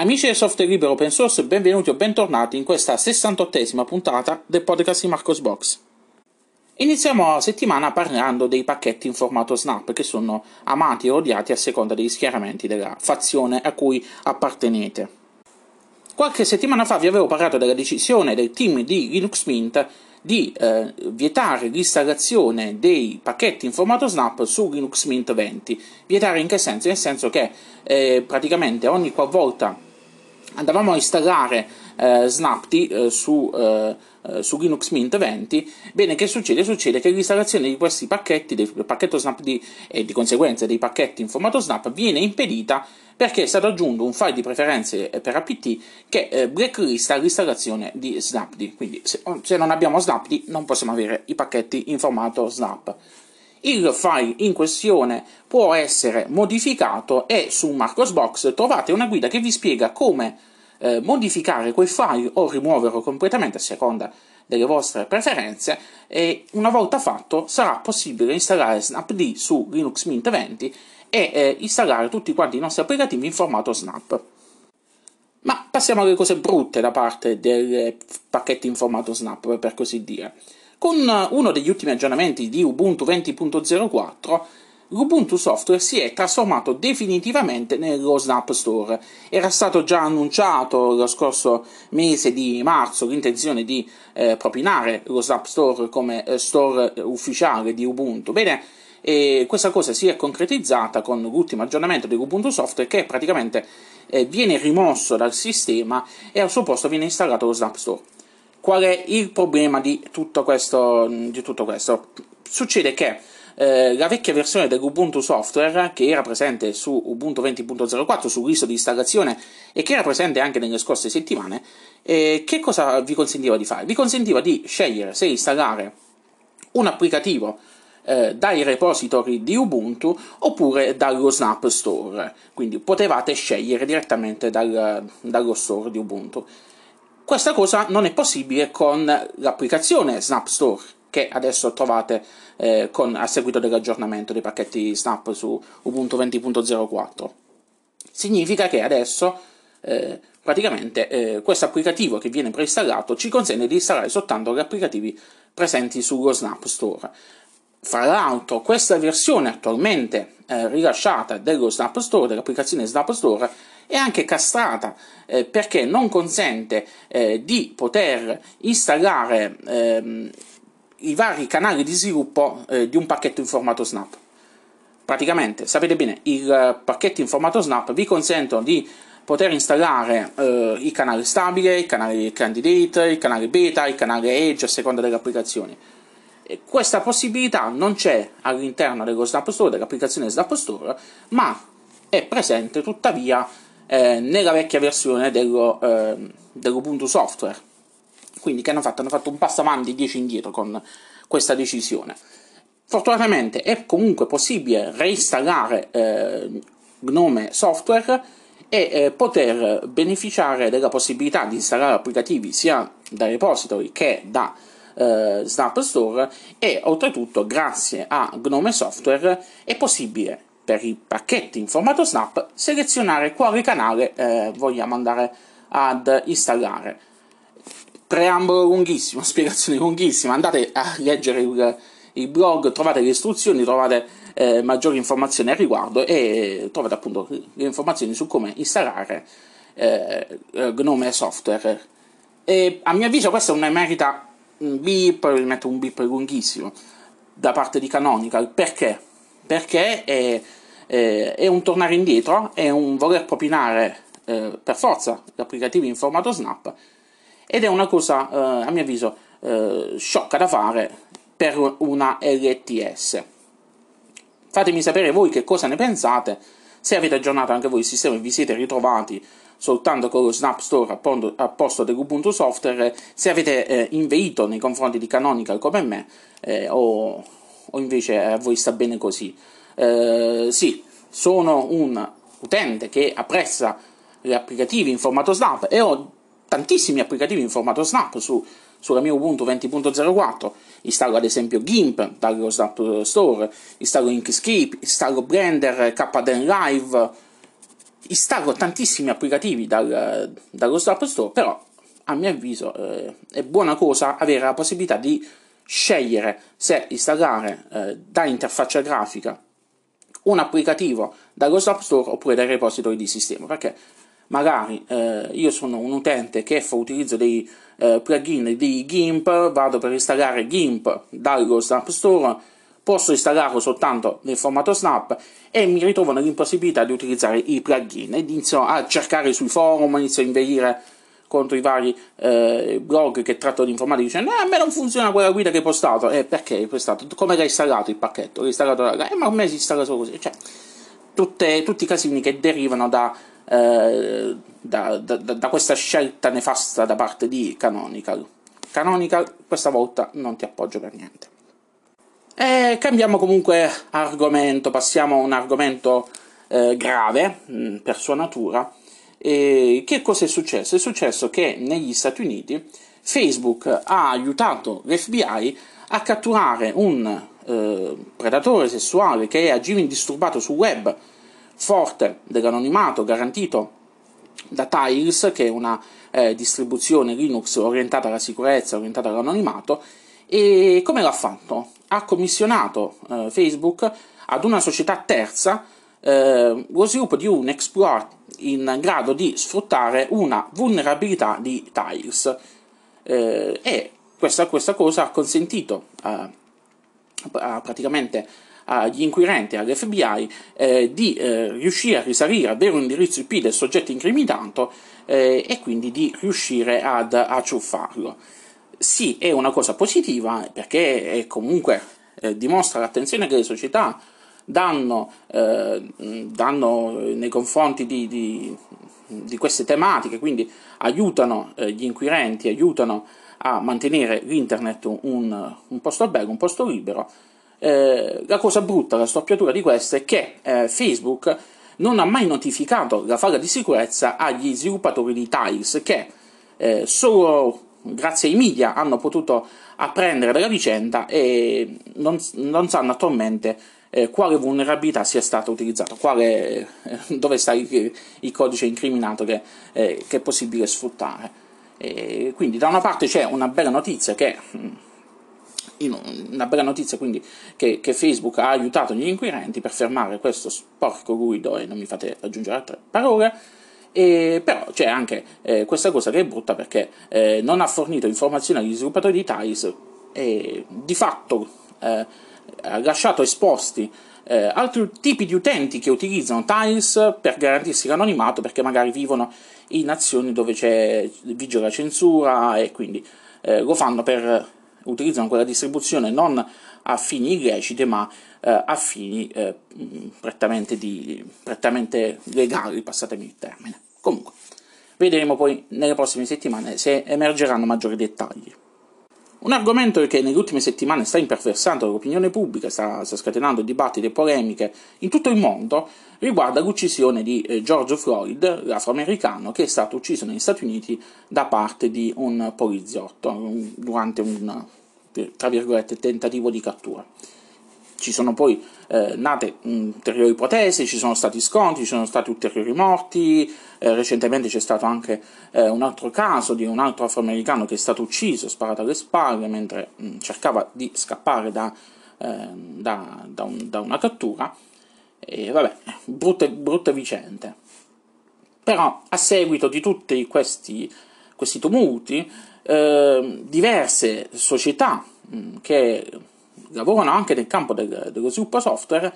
Amici del software libero open source, benvenuti o bentornati in questa 68esima puntata del podcast di Marcos Box. Iniziamo la settimana parlando dei pacchetti in formato Snap che sono amati e odiati a seconda degli schieramenti della fazione a cui appartenete. Qualche settimana fa vi avevo parlato della decisione del team di Linux Mint di eh, vietare l'installazione dei pacchetti in formato Snap su Linux Mint 20. Vietare in che senso? Nel senso che eh, praticamente ogni qualvolta andavamo a installare eh, Snapd eh, su, eh, eh, su, Linux Mint 20, bene che succede? Succede che l'installazione di questi pacchetti, del pacchetto Snapd e di conseguenza dei pacchetti in formato Snap, viene impedita perché è stato aggiunto un file di preferenze per apt che eh, blacklista l'installazione di Snapd. Quindi se, se non abbiamo Snapd non possiamo avere i pacchetti in formato Snap. Il file in questione può essere modificato e su Marcosbox trovate una guida che vi spiega come eh, modificare quel file o rimuoverlo completamente a seconda delle vostre preferenze e una volta fatto sarà possibile installare Snapd su Linux Mint 20 e eh, installare tutti quanti i nostri applicativi in formato Snap. Ma passiamo alle cose brutte da parte dei pacchetti in formato Snap, per così dire. Con uno degli ultimi aggiornamenti di Ubuntu 20.04, l'Ubuntu Software si è trasformato definitivamente nello Snap Store. Era stato già annunciato lo scorso mese di marzo l'intenzione di eh, propinare lo Snap Store come eh, store ufficiale di Ubuntu. Bene, e questa cosa si è concretizzata con l'ultimo aggiornamento dell'Ubuntu Software che praticamente eh, viene rimosso dal sistema e al suo posto viene installato lo Snap Store. Qual è il problema di tutto questo? Di tutto questo? Succede che eh, la vecchia versione dell'Ubuntu Software, che era presente su Ubuntu 20.04, sul riso di installazione e che era presente anche nelle scorse settimane, eh, che cosa vi consentiva di fare? Vi consentiva di scegliere se installare un applicativo eh, dai repository di Ubuntu oppure dallo Snap Store. Quindi potevate scegliere direttamente dal, dallo store di Ubuntu. Questa cosa non è possibile con l'applicazione Snap Store che adesso trovate eh, con, a seguito dell'aggiornamento dei pacchetti Snap su Ubuntu 20.04. Significa che adesso eh, praticamente eh, questo applicativo che viene preinstallato ci consente di installare soltanto gli applicativi presenti sullo Snap Store. Fra l'altro, questa versione attualmente eh, rilasciata dello Snap Store, dell'applicazione Snap Store, è anche castrata eh, perché non consente eh, di poter installare ehm, i vari canali di sviluppo eh, di un pacchetto in formato Snap. Praticamente, sapete bene, i pacchetti in formato Snap vi consentono di poter installare eh, i canali stabili, i canali candidate, il canale beta, il canale edge a seconda delle applicazioni. E questa possibilità non c'è all'interno dello Snap Store, dell'applicazione Snap Store, ma è presente tuttavia eh, nella vecchia versione dello, eh, dell'Ubuntu Software. Quindi che hanno fatto? Hanno fatto un passo avanti, 10 indietro con questa decisione. Fortunatamente è comunque possibile reinstallare eh, Gnome Software e eh, poter beneficiare della possibilità di installare applicativi sia da repository che da eh, Snap Store e oltretutto grazie a Gnome Software è possibile per i pacchetti in formato Snap selezionare quale canale eh, vogliamo andare ad installare. Preambolo lunghissimo, spiegazione lunghissima, andate a leggere il, il blog, trovate le istruzioni, trovate eh, maggiori informazioni al riguardo e trovate appunto le informazioni su come installare eh, Gnome Software. E a mio avviso questa è una merita un beep, vi metto un beep lunghissimo da parte di Canonical, perché? Perché è eh, è un tornare indietro, è un voler propinare eh, per forza gli applicativi in formato Snap ed è una cosa, eh, a mio avviso, eh, sciocca da fare per una LTS. Fatemi sapere voi che cosa ne pensate, se avete aggiornato anche voi il sistema e vi siete ritrovati soltanto con lo Snap Store a posto dell'Ubuntu Software, se avete eh, inveito nei confronti di Canonical come me eh, o, o, invece a voi sta bene così. Eh, sì, sono un utente che apprezza gli applicativi in formato Snap e ho tantissimi applicativi in formato Snap su, sulla mia Ubuntu 20.04. Installo ad esempio GIMP dallo Snap Store, installo Inkscape, installo Blender, KDN Live, installo tantissimi applicativi dal, dallo App Store, però a mio avviso eh, è buona cosa avere la possibilità di scegliere se installare eh, da interfaccia grafica un applicativo dallo App Store oppure dai repository di sistema, perché magari eh, io sono un utente che fa utilizzo dei eh, plugin di GIMP, vado per installare GIMP dallo Snap Store, posso installarlo soltanto nel formato Snap e mi ritrovo nell'impossibilità di utilizzare i plugin. Inizio a cercare sui forum, inizio a inveire contro i vari eh, blog che trattano di informatica dicendo eh, a me non funziona quella guida che hai postato eh, perché hai postato? come l'hai installato il pacchetto? l'hai installato da... eh, ma a me si installa solo così cioè, tutte, tutti i casini che derivano da, eh, da, da, da, questa scelta nefasta da parte di Canonical Canonical questa volta non ti appoggio per niente e cambiamo comunque argomento passiamo a un argomento eh, grave mh, mm, per sua natura che cosa è successo? È successo che negli Stati Uniti Facebook ha aiutato l'FBI a catturare un eh, predatore sessuale che agiva indisturbato sul web, forte dell'anonimato garantito da Tiles, che è una eh, distribuzione Linux orientata alla sicurezza, orientata all'anonimato, e come l'ha fatto? Ha commissionato eh, Facebook ad una società terza eh, lo sviluppo di un exploit in grado di sfruttare una vulnerabilità di Tiles eh, e questa, questa, cosa ha consentito a, praticamente agli inquirenti all'FBI eh, di eh, riuscire a risalire al vero indirizzo IP del soggetto incriminato eh, e quindi di riuscire ad acciuffarlo. Sì, è una cosa positiva perché comunque eh, dimostra l'attenzione che le società danno, eh, danno nei confronti di, di, di, queste tematiche, quindi aiutano eh, gli inquirenti, aiutano a mantenere l'internet un, un posto albergo, un posto libero. Eh, la cosa brutta, la storpiatura di questo è che eh, Facebook non ha mai notificato la falla di sicurezza agli sviluppatori di Tiles che eh, solo grazie ai media hanno potuto apprendere della vicenda e non, non sanno attualmente eh, quale vulnerabilità sia stata utilizzata, quale, eh, dove sta il, il, codice incriminato che, eh, che è possibile sfruttare. E quindi da una parte c'è una bella notizia che mm, una bella notizia quindi che, che, Facebook ha aiutato gli inquirenti per fermare questo sporco guido e non mi fate aggiungere altre parole e però c'è anche eh, questa cosa che è brutta perché eh, non ha fornito informazioni agli sviluppatori di Tiles e di fatto eh, lasciato esposti eh, altri tipi di utenti che utilizzano Tiles per garantirsi l'anonimato perché magari vivono in nazioni dove c'è, vige la censura e quindi eh, lo fanno per utilizzano quella distribuzione non a fini illeciti ma eh, a fini eh, prettamente, di, prettamente legali, passatemi il termine. Comunque, vedremo poi nelle prossime settimane se emergeranno maggiori dettagli. Un argomento che nelle ultime settimane sta imperversando l'opinione pubblica, sta, sta, scatenando dibattiti e polemiche in tutto il mondo, riguarda l'uccisione di eh, George Floyd, l'afroamericano, che è stato ucciso negli Stati Uniti da parte di un poliziotto durante un, virgolette, tentativo di cattura. Ci sono poi eh, nate ulteriori proteste, ci sono stati scontri, ci sono stati ulteriori morti, eh, recentemente c'è stato anche eh, un altro caso di un altro afroamericano che è stato ucciso, sparato alle spalle mentre mh, cercava di scappare da, ehm, da, da, un, da, una cattura, e vabbè, brutte, brutte vicende. Però a seguito di tutti questi, questi tumulti, ehm, diverse società mh, che lavorano anche nel campo del, dello sviluppo software,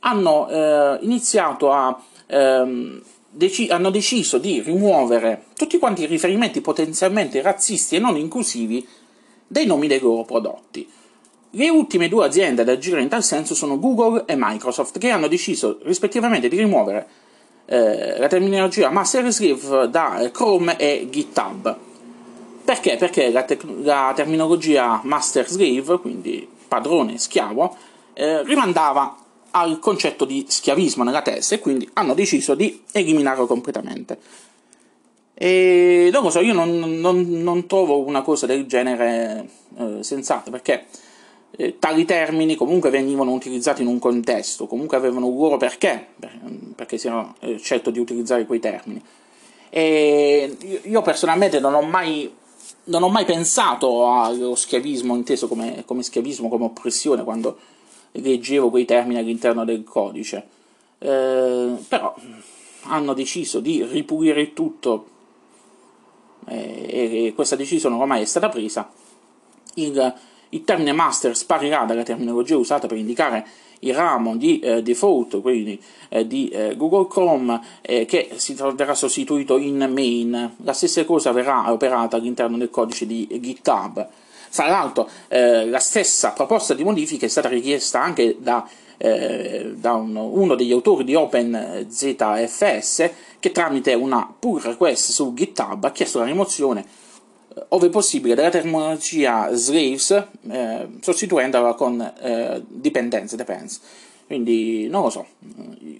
hanno eh, iniziato a ehm, deci- hanno deciso di rimuovere tutti quanti i riferimenti potenzialmente razzisti e non inclusivi dai nomi dei loro prodotti. Le ultime due aziende ad agire in tal senso sono Google e Microsoft, che hanno deciso rispettivamente di rimuovere eh, la terminologia master slave da Chrome e GitHub. Perché? Perché la, tec- la terminologia master slave, quindi padrone schiavo, eh, rimandava al concetto di schiavismo nella testa e quindi hanno deciso di eliminarlo completamente. E non lo so, io non, non, non trovo una cosa del genere eh, sensata perché eh, tali termini comunque venivano utilizzati in un contesto, comunque avevano un loro perché, perché si erano eh, scelto di utilizzare quei termini. E io personalmente non ho mai, non ho mai pensato allo schiavismo inteso come, come, schiavismo, come oppressione quando leggevo quei termini all'interno del codice. Eh, però hanno deciso di ripulire tutto e, e questa decisione ormai è stata presa. Il, il termine master sparirà dalla terminologia usata per indicare il ramo di eh, default, quindi eh, di eh, Google Chrome, eh, che si verrà sostituito in main. La stessa cosa verrà operata all'interno del codice di GitHub. Fra l'altro, eh, la stessa proposta di modifica è stata richiesta anche da, da un, uno degli autori di OpenZFS che tramite una pull request su GitHub ha chiesto la rimozione ove possibile, della terminologia slaves, eh, sostituendola con eh, dipendenze, depends. Quindi non lo so,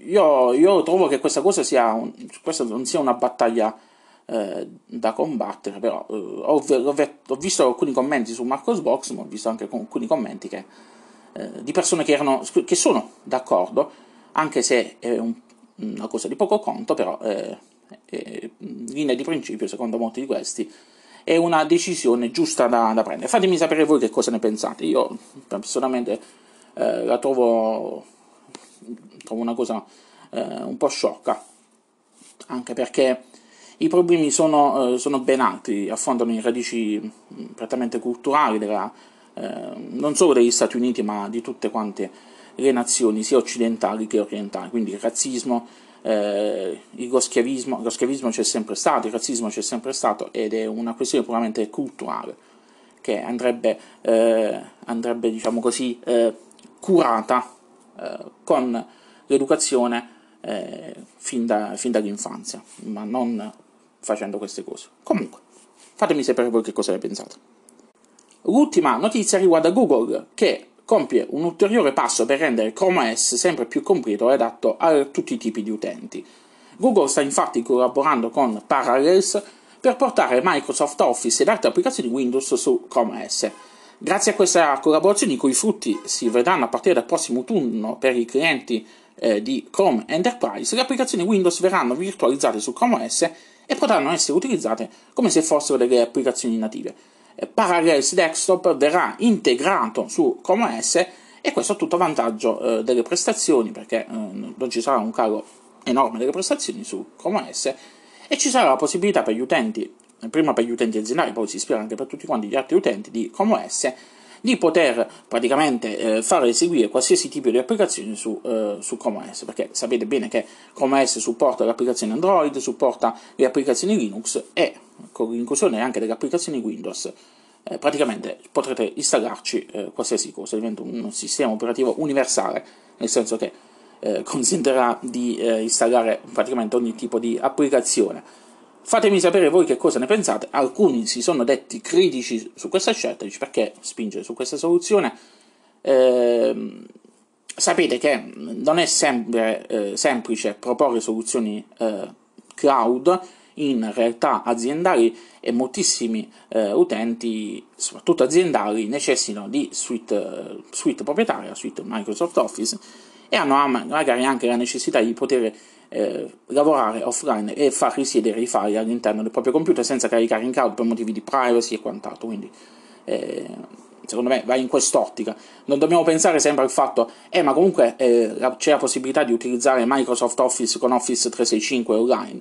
io, io trovo che questa cosa sia, un, questa non sia una battaglia eh, da combattere, però eh, ho, ho, visto alcuni commenti su Marcosbox, ma ho visto anche alcuni commenti che, eh, di persone che, erano, che sono d'accordo, anche se è un, una cosa di poco conto, però eh, in linea di principio, secondo molti di questi, è una decisione giusta da, da, prendere. Fatemi sapere voi che cosa ne pensate. Io personalmente eh, la trovo, trovo, una cosa eh, un po' sciocca, anche perché i problemi sono, eh, sono ben altri, affondano in radici mm, prettamente culturali della, eh, non solo degli Stati Uniti, ma di tutte quante le nazioni, sia occidentali che orientali, quindi il razzismo, eh, lo, schiavismo, lo schiavismo c'è sempre stato, il razzismo c'è sempre stato ed è una questione puramente culturale che andrebbe, eh, andrebbe diciamo così, eh, curata eh, con l'educazione eh, fin, da, fin dall'infanzia, ma non facendo queste cose. Comunque, fatemi sapere voi che cosa ne pensate. L'ultima notizia riguarda Google che compie un ulteriore passo per rendere Chrome OS sempre più completo e adatto a tutti i tipi di utenti. Google sta infatti collaborando con Parallels per portare Microsoft Office ed altre applicazioni Windows su Chrome OS. Grazie a questa collaborazione, i cui frutti si vedranno a partire dal prossimo autunno per i clienti eh, di Chrome Enterprise, le applicazioni Windows verranno virtualizzate su Chrome OS e potranno essere utilizzate come se fossero delle applicazioni native. Parallels Desktop verrà integrato su Chrome OS e questo a tutto vantaggio eh, delle prestazioni perché eh, non ci sarà un calo enorme delle prestazioni su Chrome OS e ci sarà la possibilità per gli utenti, prima per gli utenti aziendali, poi si spera anche per tutti quanti gli altri utenti di Chrome OS, di poter praticamente eh, fare eseguire qualsiasi tipo di applicazione su, eh, su Chrome OS, perché sapete bene che Chrome OS supporta le applicazioni Android, supporta le applicazioni Linux e con l'inclusione anche delle applicazioni Windows, eh, praticamente potrete installarci eh, qualsiasi cosa, diventa un sistema operativo universale, nel senso che eh, consentirà di eh, installare praticamente ogni tipo di applicazione. Fatemi sapere voi che cosa ne pensate, alcuni si sono detti critici su questa scelta, dice perché spingere su questa soluzione. Eh, sapete che non è sempre eh, semplice proporre soluzioni cloud, in realtà aziendali e moltissimi eh, utenti, soprattutto aziendali, necessitano di suite, eh, suite proprietaria, suite Microsoft Office e hanno magari anche la necessità di poter eh, lavorare offline e far risiedere i file all'interno del proprio computer senza caricare in cloud per motivi di privacy e quant'altro. Quindi, eh, secondo me, va in quest'ottica. Non dobbiamo pensare sempre al fatto, eh, ma comunque eh, c'è la possibilità di utilizzare Microsoft Office con Office 365 online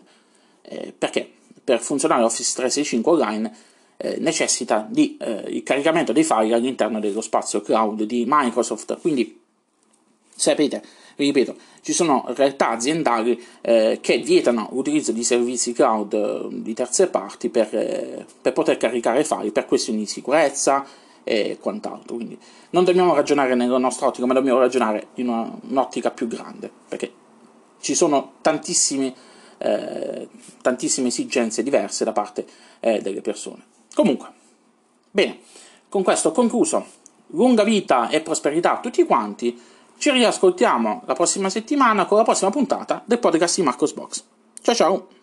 eh, perché per funzionare Office 365 online eh, necessita di eh, il caricamento dei file all'interno dello spazio cloud di Microsoft. Quindi sapete, vi ripeto, ci sono realtà aziendali eh, che vietano l'utilizzo di servizi cloud eh, di terze parti per, eh, per, poter caricare file per questioni di sicurezza e quant'altro. Quindi non dobbiamo ragionare nella nostra ottica, ma dobbiamo ragionare in una, un'ottica più grande, perché ci sono tantissimi eh, tantissime esigenze diverse da parte eh, delle persone. Comunque, bene, con questo ho concluso. Lunga vita e prosperità a tutti quanti. Ci riascoltiamo la prossima settimana con la prossima puntata del podcast di Marcos Box. Ciao ciao!